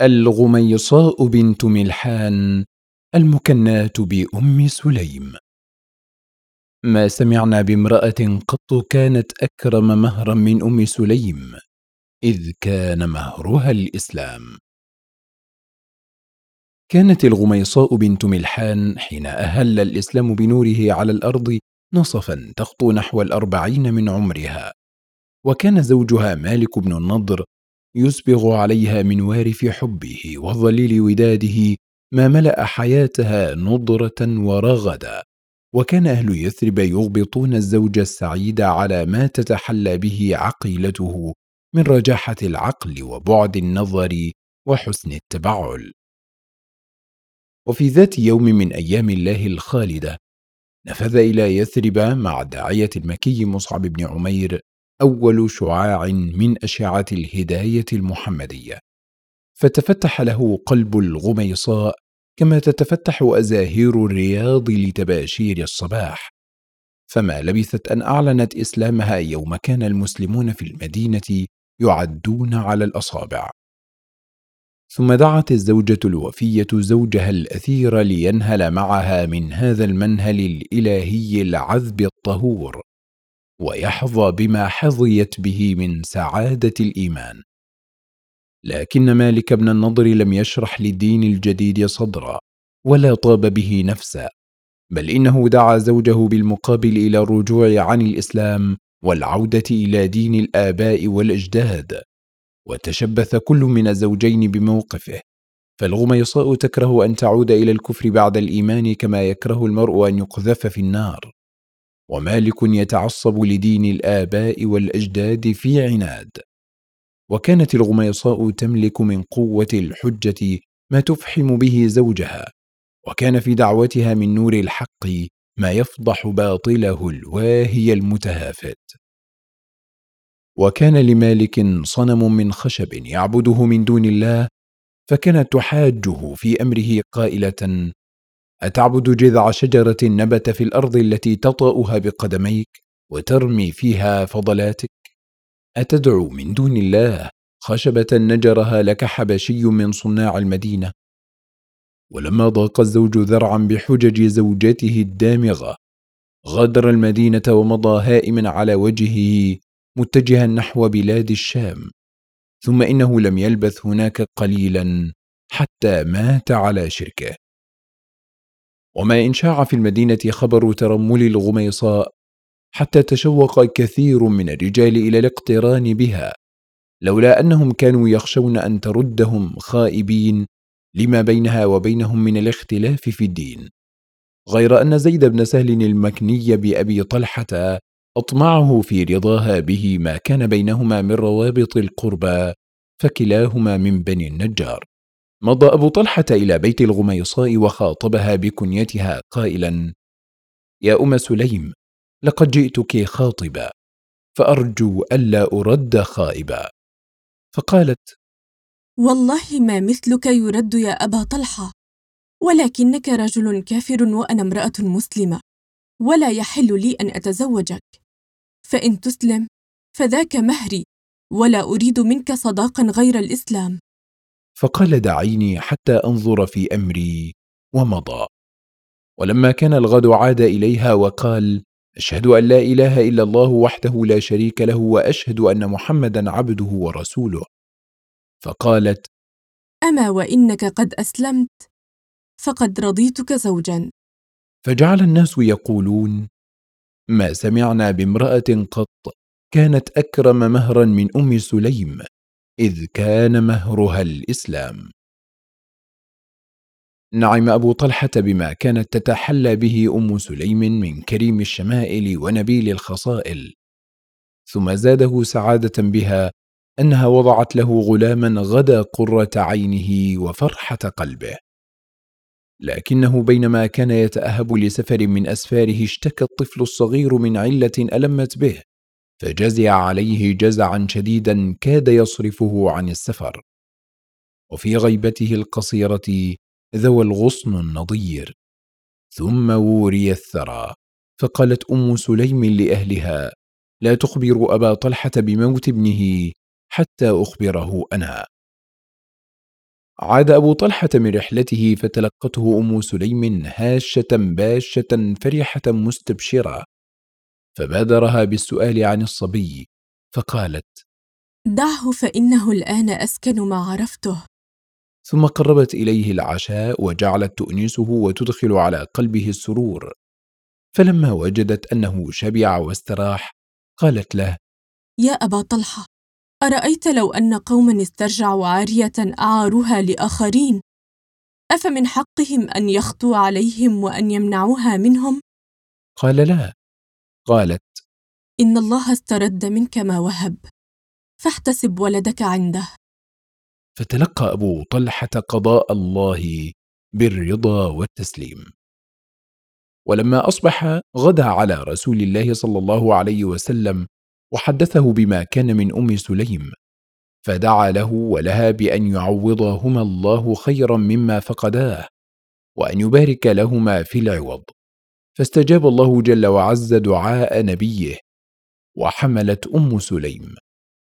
الغميصاء بنت ملحان المكناه بأم سليم. ما سمعنا بامرأة قط كانت أكرم مهرا من أم سليم إذ كان مهرها الإسلام. كانت الغميصاء بنت ملحان حين أهل الإسلام بنوره على الأرض نصفا تخطو نحو الأربعين من عمرها وكان زوجها مالك بن النضر يسبغ عليها من وارف حبه وظليل وداده ما ملأ حياتها نضرة ورغدا. وكان أهل يثرب يغبطون الزوج السعيد على ما تتحلى به عقيلته من رجاحة العقل وبعد النظر وحسن التبعل. وفي ذات يوم من أيام الله الخالدة نفذ إلى يثرب مع الداعية المكي مصعب بن عمير أول شعاع من أشعة الهداية المحمدية. فتفتح له قلب الغميصاء كما تتفتح أزاهير الرياض لتباشير الصباح. فما لبثت أن أعلنت إسلامها يوم كان المسلمون في المدينة يعدون على الأصابع. ثم دعت الزوجة الوفية زوجها الأثير لينهل معها من هذا المنهل الإلهي العذب الطهور. ويحظى بما حظيت به من سعادة الإيمان. لكن مالك بن النضر لم يشرح للدين الجديد صدرا ولا طاب به نفسا بل إنه دعا زوجه بالمقابل إلى الرجوع عن الإسلام والعودة إلى دين الآباء والأجداد. وتشبث كل من الزوجين بموقفه. فالغميصاء تكره أن تعود إلى الكفر بعد الإيمان كما يكره المرء أن يقذف في النار. ومالك يتعصب لدين الآباء والأجداد في عناد. وكانت الغميصاء تملك من قوة الحجة ما تفحم به زوجها وكان في دعوتها من نور الحق ما يفضح باطله الواهي المتهافت. وكان لمالك صنم من خشب يعبده من دون الله فكانت تحاجه في أمره قائلة أتعبد جذع شجرة نبت في الأرض التي تطأها بقدميك وترمي فيها فضلاتك؟ أتدعو من دون الله خشبة نجرها لك حبشي من صناع المدينة. ولما ضاق الزوج ذرعا بحجج زوجته الدامغة غادر المدينة ومضى هائما على وجهه متجها نحو بلاد الشام. ثم إنه لم يلبث هناك قليلا حتى مات على شركه. وما إن شاع في المدينة خبر ترمل الغميصاء حتى تشوق كثير من الرجال إلى الاقتران بها لولا أنهم كانوا يخشون أن تردهم خائبين لما بينها وبينهم من الاختلاف في الدين. غير أن زيد بن سهل المكني بأبي طلحة أطمعه في رضاها به ما كان بينهما من روابط القربى فكلاهما من بني النجار. مضى أبو طلحة إلى بيت الغميصاء وخاطبها بكنيتها قائلا يا أم سليم لقد جئتك خاطبا فأرجو ألا أرد خائبا. فقالت والله ما مثلك يرد يا أبا طلحة ولكنك رجل كافر وأنا امرأة مسلمة ولا يحل لي أن أتزوجك فإن تسلم فذاك مهري ولا أريد منك صداقا غير الإسلام. فقال دعيني حتى أنظر في أمري ومضى. ولما كان الغد عاد إليها وقال أشهد أن لا إله إلا الله وحده لا شريك له وأشهد أن محمدا عبده ورسوله. فقالت أما وإنك قد أسلمت فقد رضيتك زوجا. فجعل الناس يقولون ما سمعنا بامرأة قط كانت أكرم مهرا من أم سليم. إذ كان مهرها الإسلام. نعم أبو طلحة بما كانت تتحلى به أم سليم من كريم الشمائل ونبيل الخصائل ثم زاده سعادة بها أنها وضعت له غلاما غدا قرة عينه وفرحة قلبه. لكنه بينما كان يتأهب لسفر من أسفاره اشتكى الطفل الصغير من علة ألمت به. فجزع عليه جزعا شديدا كاد يصرفه عن السفر. وفي غيبته القصيرة ذوى الغصن النضير ثم ووري الثرى فقالت أم سليم لأهلها لا تخبروا أبا طلحة بموت ابنه حتى أخبره أنا. عاد أبو طلحة من رحلته فتلقته أم سليم هاشة باشة فرحة مستبشرة. فبادرها بالسؤال عن الصبي فقالت دعه فإنه الآن أسكن ما عرفته. ثم قربت إليه العشاء وجعلت تؤنسه وتدخل على قلبه السرور. فلما وجدت أنه شبع واستراح قالت له يا أبا طلحة أرأيت لو أن قوما استرجعوا عارية أعاروها لآخرين؟ أفمن حقهم أن يخطوا عليهم وأن يمنعوها منهم؟ قال لا قالت إن الله استرد منك ما وهب فاحتسب ولدك عنده. فتلقى أبو طلحة قضاء الله بالرضا والتسليم. ولما أصبح غدا على رسول الله صلى الله عليه وسلم وحدثه بما كان من أم سليم فدعا له ولها بأن يعوضهما الله خيرا مما فقداه وأن يبارك لهما في العوض. فاستجاب الله جل وعز دعاء نبيه وحملت أم سليم.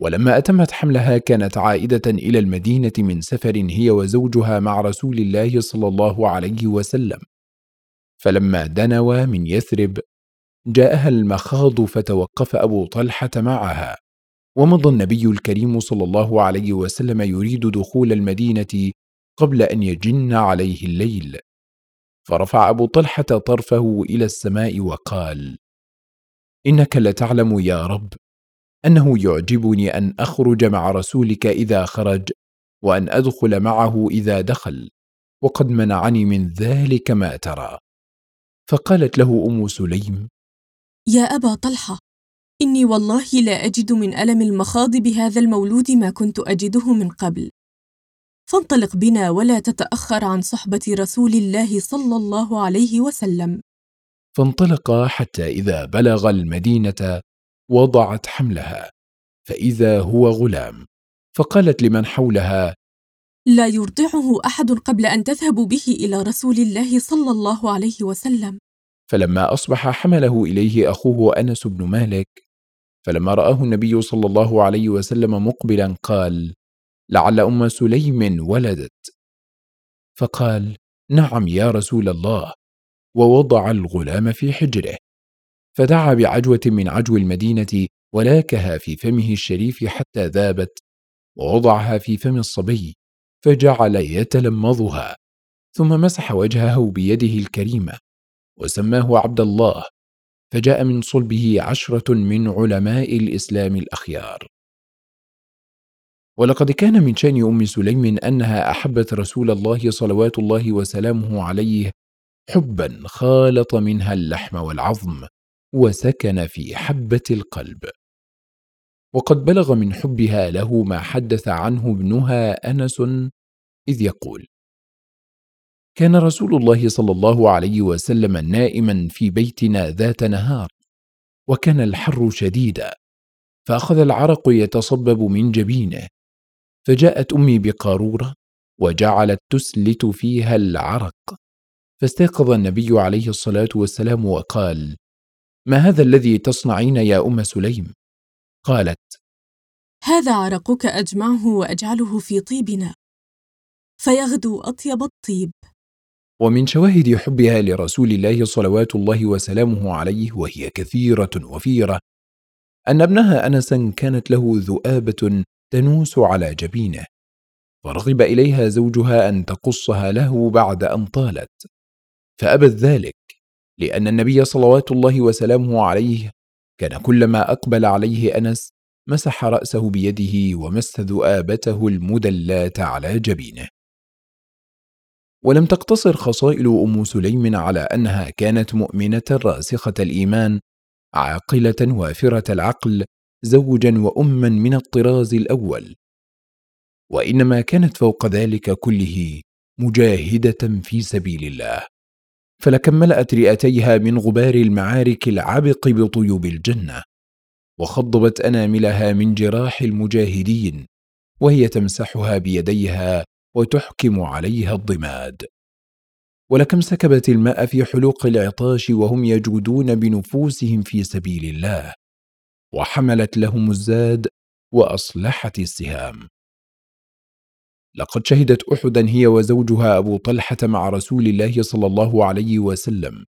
ولما أتمت حملها كانت عائدة إلى المدينة من سفر هي وزوجها مع رسول الله صلى الله عليه وسلم. فلما دنوا من يثرب جاءها المخاض فتوقف أبو طلحة معها. ومضى النبي الكريم صلى الله عليه وسلم يريد دخول المدينة قبل أن يجن عليه الليل. فرفع أبو طلحة طرفه إلى السماء وقال إنك لتعلم يا رب أنه يعجبني أن أخرج مع رسولك إذا خرج وأن أدخل معه إذا دخل وقد منعني من ذلك ما ترى. فقالت له أم سليم يا أبا طلحة إني والله لا أجد من ألم المخاض بهذا المولود ما كنت أجده من قبل. فانطلق بنا ولا تتأخر عن صحبة رسول الله صلى الله عليه وسلم. فانطلقا حتى إذا بلغ المدينة وضعت حملها فإذا هو غلام. فقالت لمن حولها لا يرضعه أحد قبل أن تذهبوا به إلى رسول الله صلى الله عليه وسلم. فلما أصبح حمله إليه أخوه أنس بن مالك فلما رآه النبي صلى الله عليه وسلم مقبلا قال لعل أم سليم ولدت. فقال نعم يا رسول الله. ووضع الغلام في حجره. فدعا بعجوة من عجو المدينة ولاكها في فمه الشريف حتى ذابت ووضعها في فم الصبي فجعل يتلمضها ثم مسح وجهه بيده الكريمة وسماه عبد الله فجاء من صلبه عشرة من علماء الإسلام الأخيار. ولقد كان من شأن أم سليم أنها أحبت رسول الله صلوات الله وسلامه عليه حبا خالط منها اللحم والعظم وسكن في حبة القلب. وقد بلغ من حبها له ما حدث عنه ابنها أنس إذ يقول كان رسول الله صلى الله عليه وسلم نائما في بيتنا ذات نهار وكان الحر شديدا فأخذ العرق يتصبب من جبينه فجاءت أمي بقارورة وجعلت تسلت فيها العرق فاستيقظ النبي عليه الصلاة والسلام وقال ما هذا الذي تصنعين يا أم سليم؟ قالت هذا عرقك أجمعه وأجعله في طيبنا فيغدو أطيب الطيب ومن شواهد حبها لرسول الله صلوات الله وسلامه عليه وهي كثيرة وفيرة أن ابنها أنسا كانت له ذؤابة تنوس على جبينه فرغب إليها زوجها أن تقصها له بعد أن طالت. فأبت ذلك لأن النبي صلوات الله وسلامه عليه كان كلما أقبل عليه أنس مسح رأسه بيده ومس ذؤابته المدلات على جبينه. ولم تقتصر خصائل أم سليم على أنها كانت مؤمنة راسخة الإيمان عاقلة وافرة العقل زوجا وأما من الطراز الأول. وإنما كانت فوق ذلك كله مجاهدة في سبيل الله. فلكم ملأت رئتيها من غبار المعارك العبق بطيوب الجنة. وخضبت أناملها من جراح المجاهدين وهي تمسحها بيديها وتحكم عليها الضماد. ولكم سكبت الماء في حلوق العطاش وهم يجودون بنفوسهم في سبيل الله. وحملت لهم الزاد وأصلحت السهام. لقد شهدت أحدا هي وزوجها أبو طلحة مع رسول الله صلى الله عليه وسلم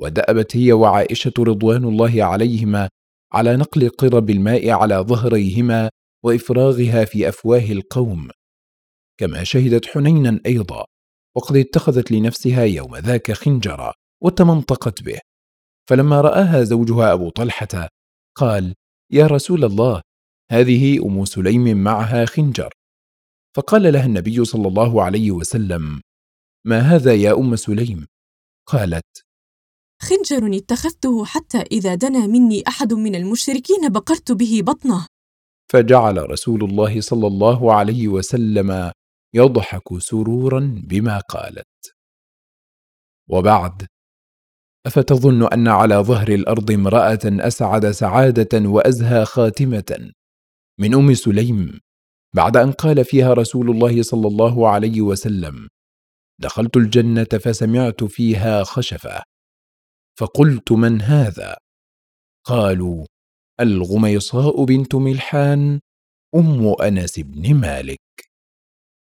ودأبت هي وعائشة رضوان الله عليهما على نقل قرب الماء على ظهريهما وإفراغها في أفواه القوم. كما شهدت حنينا أيضا وقد اتخذت لنفسها يوم ذاك خنجرا وتمنطقت به. فلما رآها زوجها أبو طلحة قال يا رسول الله هذه أم سليم معها خنجر. فقال لها النبي صلى الله عليه وسلم ما هذا يا أم سليم؟ قالت خنجر اتخذته حتى إذا دنا مني أحد من المشركين بقرت به بطنه. فجعل رسول الله صلى الله عليه وسلم يضحك سرورا بما قالت. وبعد أفتظن أن على ظهر الأرض امرأة أسعد سعادة وأزهى خاتمة؟ من أم سليم بعد أن قال فيها رسول الله صلى الله عليه وسلم دخلت الجنة فسمعت فيها خشفة فقلت من هذا؟ قالوا الغميصاء بنت ملحان أم أنس بن مالك.